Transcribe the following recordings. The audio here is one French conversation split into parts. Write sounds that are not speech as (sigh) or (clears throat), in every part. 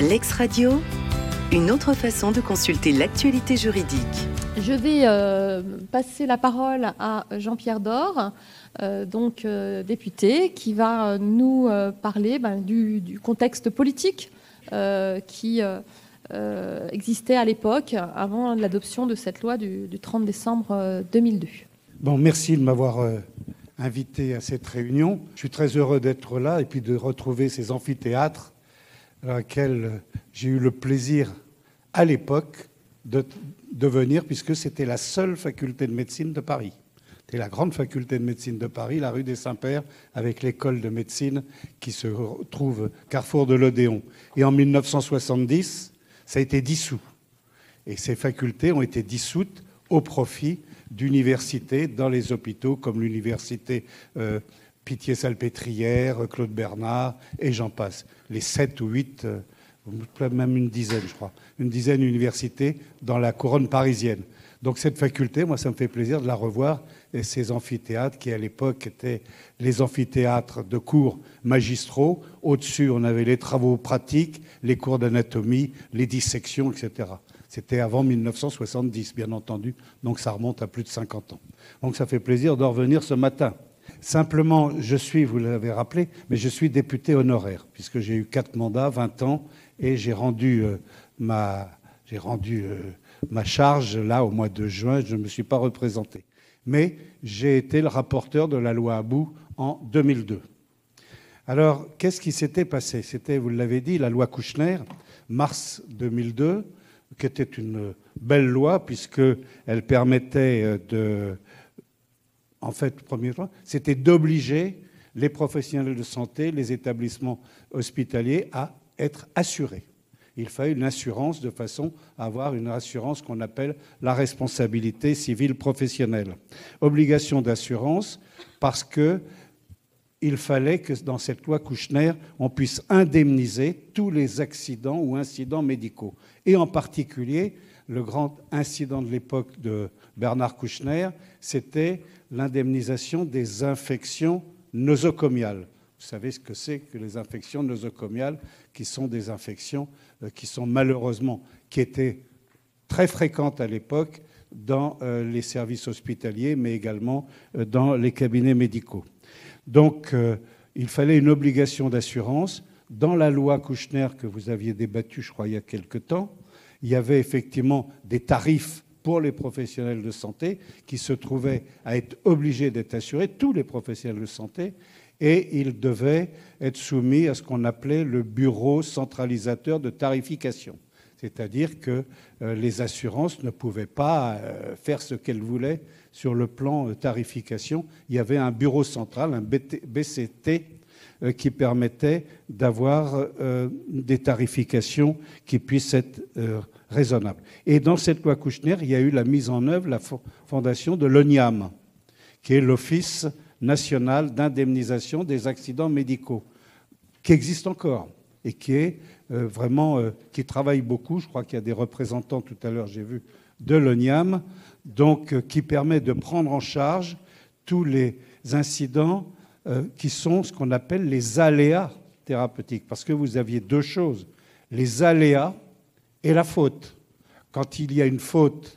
L'ex-radio, une autre façon de consulter l'actualité juridique. Je vais euh, passer la parole à Jean-Pierre Dor, euh, donc euh, député, qui va nous parler ben, du, contexte politique qui existait à l'époque, avant l'adoption de cette loi du, du 30 décembre 2002. Bon, merci de m'avoir invité à cette réunion. Je suis très heureux d'être là et puis de retrouver ces amphithéâtres à laquelle j'ai eu le plaisir à l'époque de, venir, puisque c'était la seule faculté de médecine de Paris. C'était la grande faculté de médecine de Paris, la rue des Saints-Pères, avec l'école de médecine qui se trouve carrefour de l'Odéon. Et en 1970, ça a été dissous. Et ces facultés ont été dissoutes au profit d'universités dans les hôpitaux, comme l'université euh, Pitié-Salpêtrière, Claude Bernard, et j'en passe. Les sept ou huit, euh, même une dizaine, je crois, une dizaine d'universités dans la couronne parisienne. Donc cette faculté, moi, ça me fait plaisir de la revoir. Et ces amphithéâtres qui, à l'époque, étaient les amphithéâtres de cours magistraux. Au-dessus, on avait les travaux pratiques, les cours d'anatomie, les dissections, etc. C'était avant 1970, bien entendu, donc ça remonte à plus de 50 ans. Donc ça fait plaisir de revenir ce matin. Simplement, je suis, vous l'avez rappelé, mais je suis député honoraire, puisque j'ai eu quatre mandats, 20 ans, et j'ai rendu, euh, ma, euh, ma charge là au mois de juin, je ne me suis pas représenté. Mais j'ai été le rapporteur de la loi Abou en 2002. Alors, qu'est-ce qui s'était passé? C'était, vous l'avez dit, la loi Kouchner, mars 2002, qui était une belle loi, puisqu'elle permettait euh, de en fait, premier point, c'était d'obliger les professionnels de santé, les établissements hospitaliers à être assurés. Il fallait une assurance de façon à avoir une assurance qu'on appelle la responsabilité civile professionnelle. Obligation d'assurance parce que il fallait que dans cette loi Kouchner, on puisse indemniser tous les accidents ou incidents médicaux. Et en particulier, le grand incident de l'époque de Bernard Kouchner, c'était l'indemnisation des infections nosocomiales. Vous savez ce que c'est que les infections nosocomiales, qui sont des infections euh, qui sont malheureusement, qui étaient très fréquentes à l'époque dans euh, les services hospitaliers, mais également euh, dans les cabinets médicaux. Donc, il fallait une obligation d'assurance. Dans la loi Kouchner que vous aviez débattue, je crois, il y a quelque temps, il y avait effectivement des tarifs pour les professionnels de santé qui se trouvaient à être obligés d'être assurés, tous les professionnels de santé, et ils devaient être soumis à ce qu'on appelait le bureau centralisateur de tarification. C'est-à-dire que euh, les assurances ne pouvaient pas euh, faire ce qu'elles voulaient sur le plan tarification. Il y avait un bureau central, un BCT, euh, qui permettait d'avoir des tarifications qui puissent être raisonnable. Et dans cette loi Kouchner, il y a eu la mise en œuvre, la fondation de l'ONIAM, qui est l'Office national d'indemnisation des accidents médicaux, qui existe encore et qui euh, euh, travaille beaucoup. Je crois qu'il y a des représentants tout à l'heure, j'ai vu, de l'ONIAM, donc euh, qui permet de prendre en charge tous les incidents qui sont ce qu'on appelle les aléas thérapeutiques. Parce que vous aviez deux choses. Les aléas, et la faute. Quand il y a une faute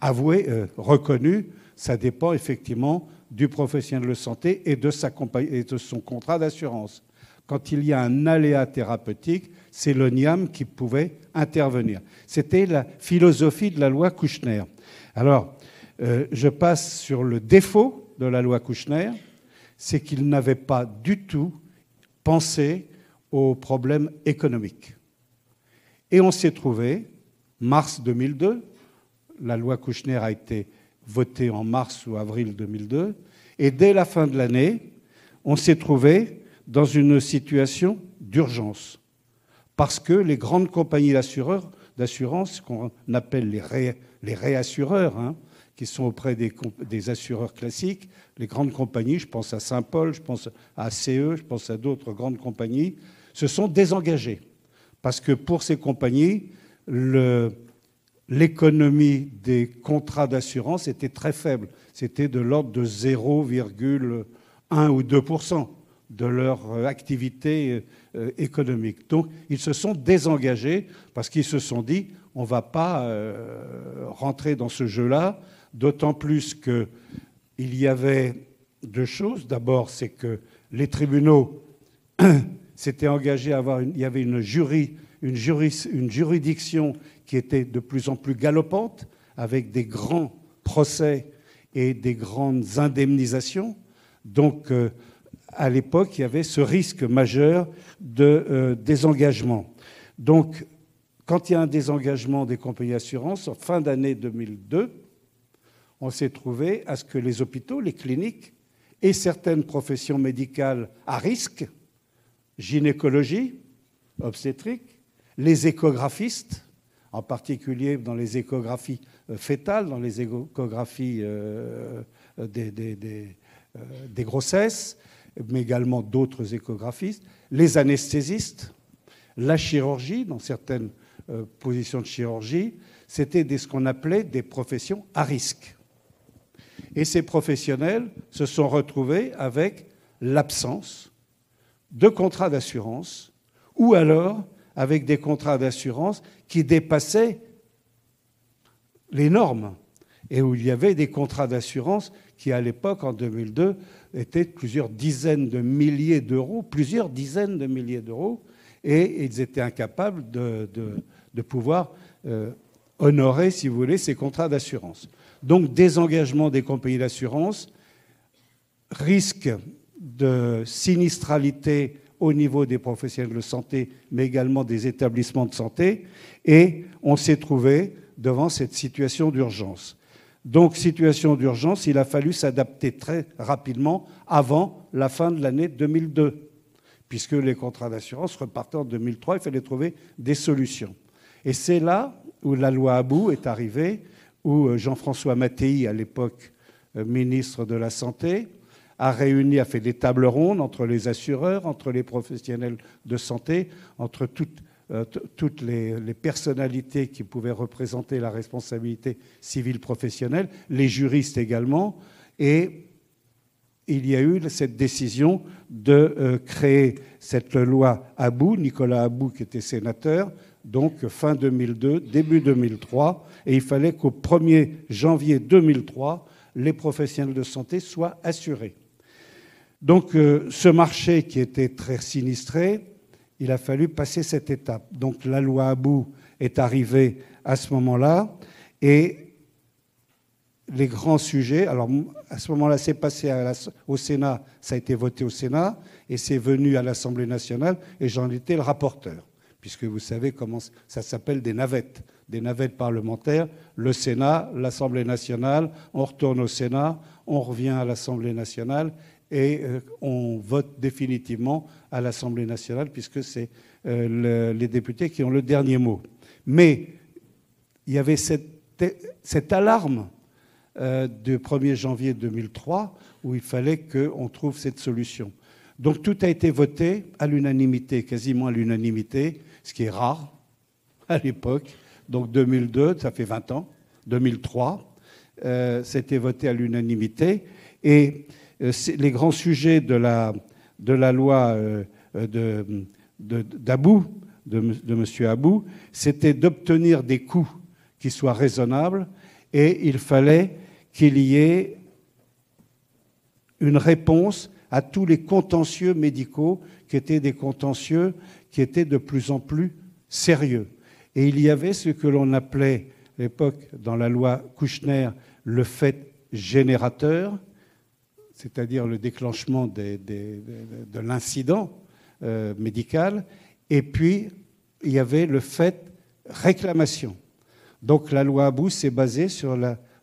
avouée, euh, reconnue, ça dépend effectivement du professionnel de santé et de, sa et de son contrat d'assurance. Quand il y a un aléa thérapeutique, c'est l'ONIAM qui pouvait intervenir. C'était la philosophie de la loi Kouchner. Alors, euh, je passe sur le défaut de la loi Kouchner, c'est qu'il n'avait pas du tout pensé aux problèmes économiques. Et on s'est trouvé, mars 2002, la loi Kouchner a été votée en mars ou avril 2002, et dès la fin de l'année, on s'est trouvé dans une situation d'urgence, parce que les grandes compagnies d'assurance, qu'on appelle les, réassureurs, hein, qui sont auprès des, assureurs classiques, les grandes compagnies, je pense à Saint-Paul, je pense à CE, je pense à d'autres grandes compagnies, se sont désengagées parce que pour ces compagnies, l'économie des contrats d'assurance était très faible. C'était de l'ordre de 0,1 ou 2% de leur euh, activité euh, économique. Donc ils se sont désengagés parce qu'ils se sont dit on ne va pas rentrer dans ce jeu-là, d'autant plus qu'il y avait deux choses. D'abord, c'est que les tribunaux (clears throat) s'étaient engagés à avoir une juridiction qui était de plus en plus galopante, avec des grands procès et des grandes indemnisations. Donc, euh, à l'époque, il y avait ce risque majeur de euh, désengagement. Donc, quand il y a un désengagement des compagnies d'assurance, en fin d'année 2002, on s'est trouvé à ce que les hôpitaux, les cliniques et certaines professions médicales à risque, gynécologie, obstétrique, les échographistes, en particulier dans les échographies euh, fétales, dans les échographies euh, euh, des, grossesses, mais également d'autres échographistes, les anesthésistes, la chirurgie, dans certaines positions de chirurgie, c'était ce qu'on appelait des professions à risque. Et ces professionnels se sont retrouvés avec l'absence de contrats d'assurance ou alors avec des contrats d'assurance qui dépassaient les normes et où il y avait des contrats d'assurance qui, à l'époque, en 2002, étaient plusieurs dizaines de milliers d'euros, plusieurs dizaines de milliers d'euros, et ils étaient incapables de, pouvoir euh, honorer, si vous voulez, ces contrats d'assurance. Donc, désengagement des compagnies d'assurance, risque de sinistralité au niveau des professionnels de santé, mais également des établissements de santé, et on s'est trouvé devant cette situation d'urgence. Donc, situation d'urgence, il a fallu s'adapter très rapidement avant la fin de l'année 2002, puisque les contrats d'assurance repartaient en 2003, il fallait trouver des solutions. Et c'est là où la loi Abou est arrivée, où euh, Jean-François Mattei, à l'époque euh, ministre de la Santé, a réuni, a fait des tables rondes entre les assureurs, entre les professionnels de santé, entre toutes, euh, les, personnalités qui pouvaient représenter la responsabilité civile professionnelle, les juristes également, et il y a eu cette décision de créer cette loi Abou, Nicolas Abou qui était sénateur, donc fin 2002, début 2003, et il fallait qu'au 1er janvier 2003, les professionnels de santé soient assurés. Donc euh, ce marché qui était très sinistré, il a fallu passer cette étape. Donc la loi Abou est arrivée à ce moment-là et les grands sujets, alors à ce moment-là c'est passé au Sénat, ça a été voté au Sénat et c'est venu à l'Assemblée nationale et j'en étais le rapporteur, puisque vous savez comment ça s'appelle des navettes, des navettes parlementaires, le Sénat, l'Assemblée nationale, on retourne au Sénat, on revient à l'Assemblée nationale et euh, on vote définitivement à l'Assemblée nationale puisque c'est euh, les députés qui ont le dernier mot. Mais il y avait cette, alarme euh, du 1er janvier 2003 où il fallait qu'on trouve cette solution. Donc tout a été voté à l'unanimité, quasiment à l'unanimité, ce qui est rare (laughs) à l'époque. Donc 2002, ça fait 20 ans, 2003, c'était voté à l'unanimité. Et euh, les grands sujets de la, de loi euh, d'Abou, de, de, M. Abou, c'était d'obtenir des coûts qui soient raisonnables et il fallait qu'il y ait une réponse à tous les contentieux médicaux qui étaient des contentieux qui étaient de plus en plus sérieux. Et il y avait ce que l'on appelait à l'époque dans la loi Kouchner le fait générateur, c'est-à-dire le déclenchement de l'incident euh, médical, et puis il y avait le fait réclamation. Donc la loi Abou s'est basée sur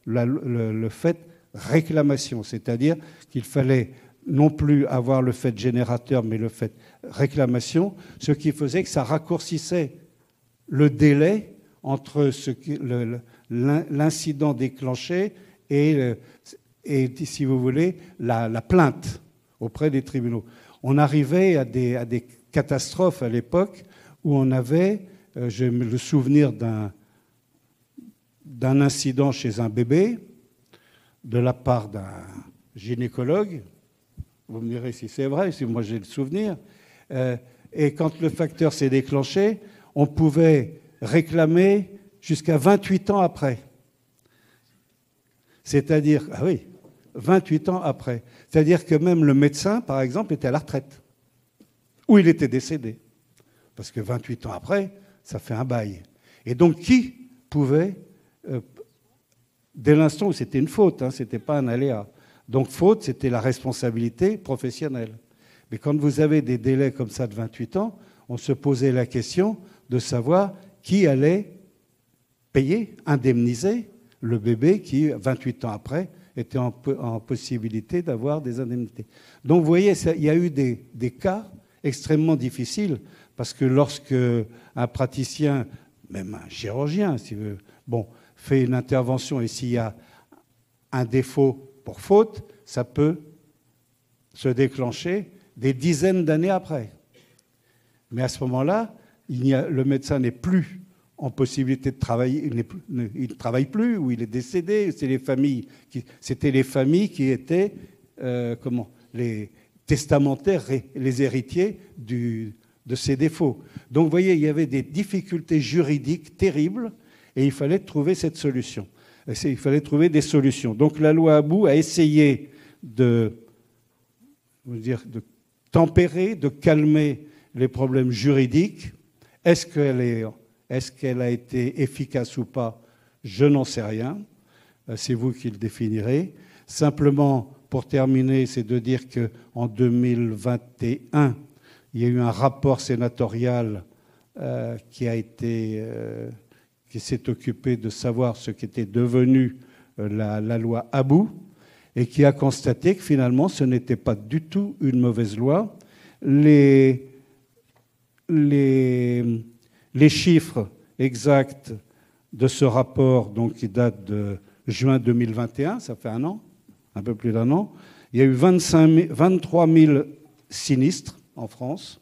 le, fait réclamation, c'est-à-dire qu'il fallait non plus avoir le fait générateur, mais le fait réclamation, ce qui faisait que ça raccourcissait le délai entre l'incident déclenché et et, si vous voulez, la, plainte auprès des tribunaux. On arrivait à des, catastrophes à l'époque où on avait, euh, j'ai le souvenir d'un incident chez un bébé de la part d'un gynécologue, Vous me direz si c'est vrai, si moi j'ai le souvenir. Euh, et quand le facteur s'est déclenché, on pouvait réclamer jusqu'à 28 ans après. C'est-à-dire, ah oui, 28 ans après. C'est-à-dire que même le médecin, par exemple, était à la retraite. Ou il était décédé. Parce que 28 ans après, ça fait un bail. Et donc, qui pouvait, euh, dès l'instant où c'était une faute, hein, ce n'était pas un aléa. Donc, faute, c'était la responsabilité professionnelle. Mais quand vous avez des délais comme ça de 28 ans, on se posait la question de savoir qui allait payer, indemniser le bébé qui, 28 ans après, était en, possibilité d'avoir des indemnités. Donc vous voyez, il y a eu des, cas extrêmement difficiles, parce que lorsque un praticien, même un chirurgien, si veut, bon, fait une intervention et s'il y a un défaut pour faute, ça peut se déclencher des dizaines d'années après. Mais à ce moment-là, le médecin n'est plus en possibilité de travailler, il ne travaille plus ou il est décédé. C'est les familles qui, c'était les familles qui étaient euh, les testamentaires, les héritiers de ces défauts. Donc vous voyez, il y avait des difficultés juridiques terribles et il fallait trouver cette solution. Il fallait trouver des solutions. Donc la loi Abou a essayé de, tempérer, de calmer les problèmes juridiques. Est-ce qu'elle est qu'elle a été efficace ou pas? Je n'en sais rien. Euh, c'est vous qui le définirez. Simplement, pour terminer, c'est de dire qu'en 2021, il y a eu un rapport sénatorial euh, qui a été, euh, qui s'est occupé de savoir ce qu'était devenu la, la, loi Abou et qui a constaté que finalement ce n'était pas du tout une mauvaise loi. Les, les, les chiffres exacts de ce rapport, donc, qui date de juin 2021, ça fait un an, un peu plus d'un an, il y a eu 25 23 000 sinistres en France.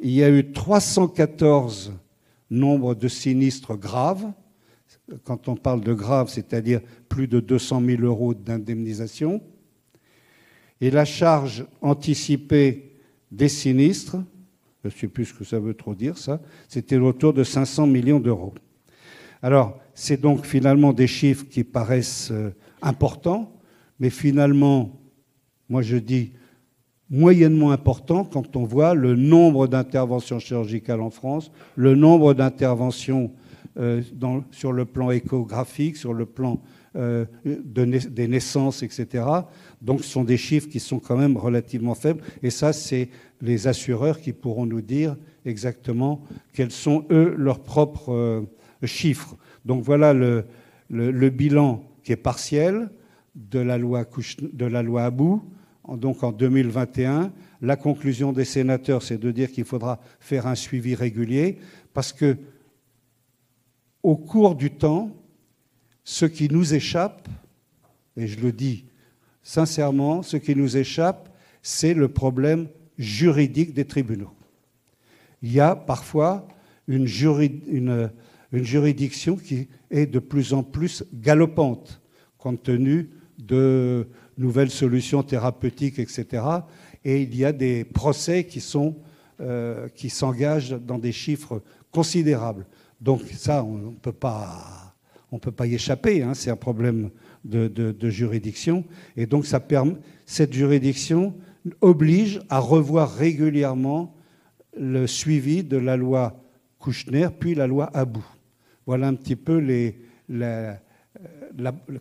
Il y a eu 314 nombres de sinistres graves. Quand on parle de graves, c'est-à-dire plus de 200 000 euros d'indemnisation. Et la charge anticipée des sinistres, je ne sais plus ce que ça veut trop dire, ça, c'était autour de 500 millions d'euros. Alors, c'est donc finalement des chiffres qui paraissent euh, importants, mais finalement, moi je dis moyennement importants quand on voit le nombre d'interventions chirurgicales en France, le nombre d'interventions euh, sur le plan échographique, sur le plan euh, des naissances, etc. Donc ce sont des chiffres qui sont quand même relativement faibles. Et ça, c'est les assureurs qui pourront nous dire exactement quels sont, eux, leurs propres euh, chiffres. Donc voilà le, bilan qui est partiel de la loi, de la loi Abou, donc en 2021. La conclusion des sénateurs, c'est de dire qu'il faudra faire un suivi régulier, parce que au cours du temps, ce qui nous échappe, et je le dis sincèrement, ce qui nous échappe, c'est le problème juridique des tribunaux. Il y a parfois une, juridiction qui est de plus en plus galopante, compte tenu de nouvelles solutions thérapeutiques, etc. Et il y a des procès qui euh, qui s'engagent dans des chiffres considérables. Donc ça, on ne peut pas on peut pas y échapper, hein, c'est un problème de, juridiction. Et donc ça permet, cette juridiction oblige à revoir régulièrement le suivi de la loi Kouchner, puis la loi Abou. Voilà un petit peu les,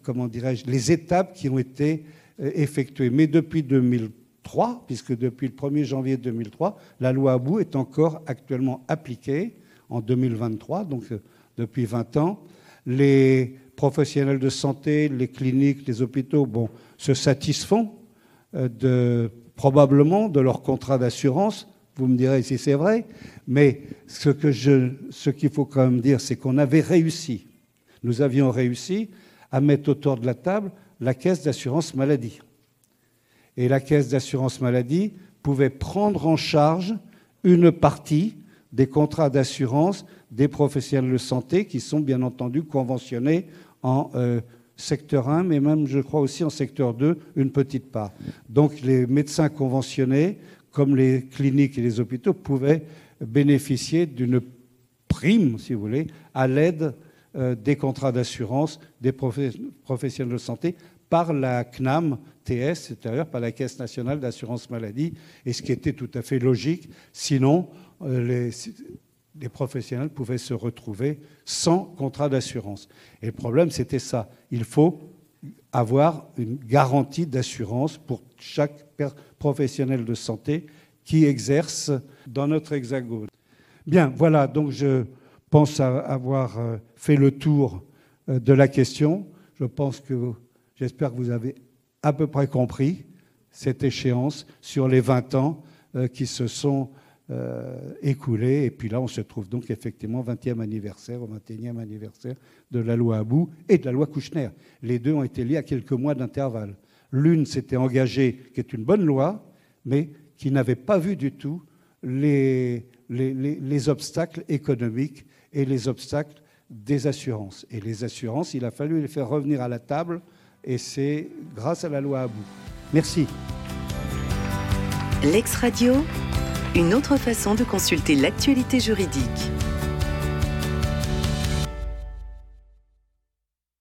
comment les étapes qui ont été effectuées. Mais depuis 2003, puisque depuis le 1er janvier 2003, la loi Abou est encore actuellement appliquée en 2023, donc euh, depuis 20 ans les professionnels de santé, les cliniques, les hôpitaux bon, se satisfont euh, probablement de leur contrat d'assurance. Vous me direz si c'est vrai, mais ce ce qu'il faut quand même dire, c'est qu'on avait réussi, nous avions réussi à mettre autour de la table la caisse d'assurance maladie. Et la caisse d'assurance maladie pouvait prendre en charge une partie des contrats d'assurance des professionnels de santé qui sont bien entendu conventionnés en euh, secteur 1, mais même, je crois aussi en secteur 2, une petite part. Donc les médecins conventionnés, comme les cliniques et les hôpitaux, pouvaient bénéficier d'une prime, si vous voulez, à l'aide euh, des contrats d'assurance des professionnels de santé par la CNAM TS, c'est-à-dire par la Caisse nationale d'assurance maladie, et ce qui était tout à fait logique. Sinon, euh, les, les professionnels pouvaient se retrouver sans contrat d'assurance. Et le problème, c'était ça. Il faut avoir une garantie d'assurance pour chaque professionnel de santé qui exerce dans notre hexagone. Bien, voilà, donc je pense avoir euh, fait le tour euh, de la question. Je pense que, j'espère que vous avez à peu près compris cette échéance sur les 20 ans euh, qui se sont écoulés. Et puis là, on se trouve donc effectivement au 20e anniversaire, au 21e anniversaire de la loi Abou et de la loi Kouchner. Les deux ont été liés à quelques mois d'intervalle. L'une s'était engagée, qui est une bonne loi, mais qui n'avait pas vu du tout les, obstacles économiques et les obstacles des assurances. Et les assurances, il a fallu les faire revenir à la table, et c'est grâce à la loi Abou. Merci. L'ex-radio, une autre façon de consulter l'actualité juridique.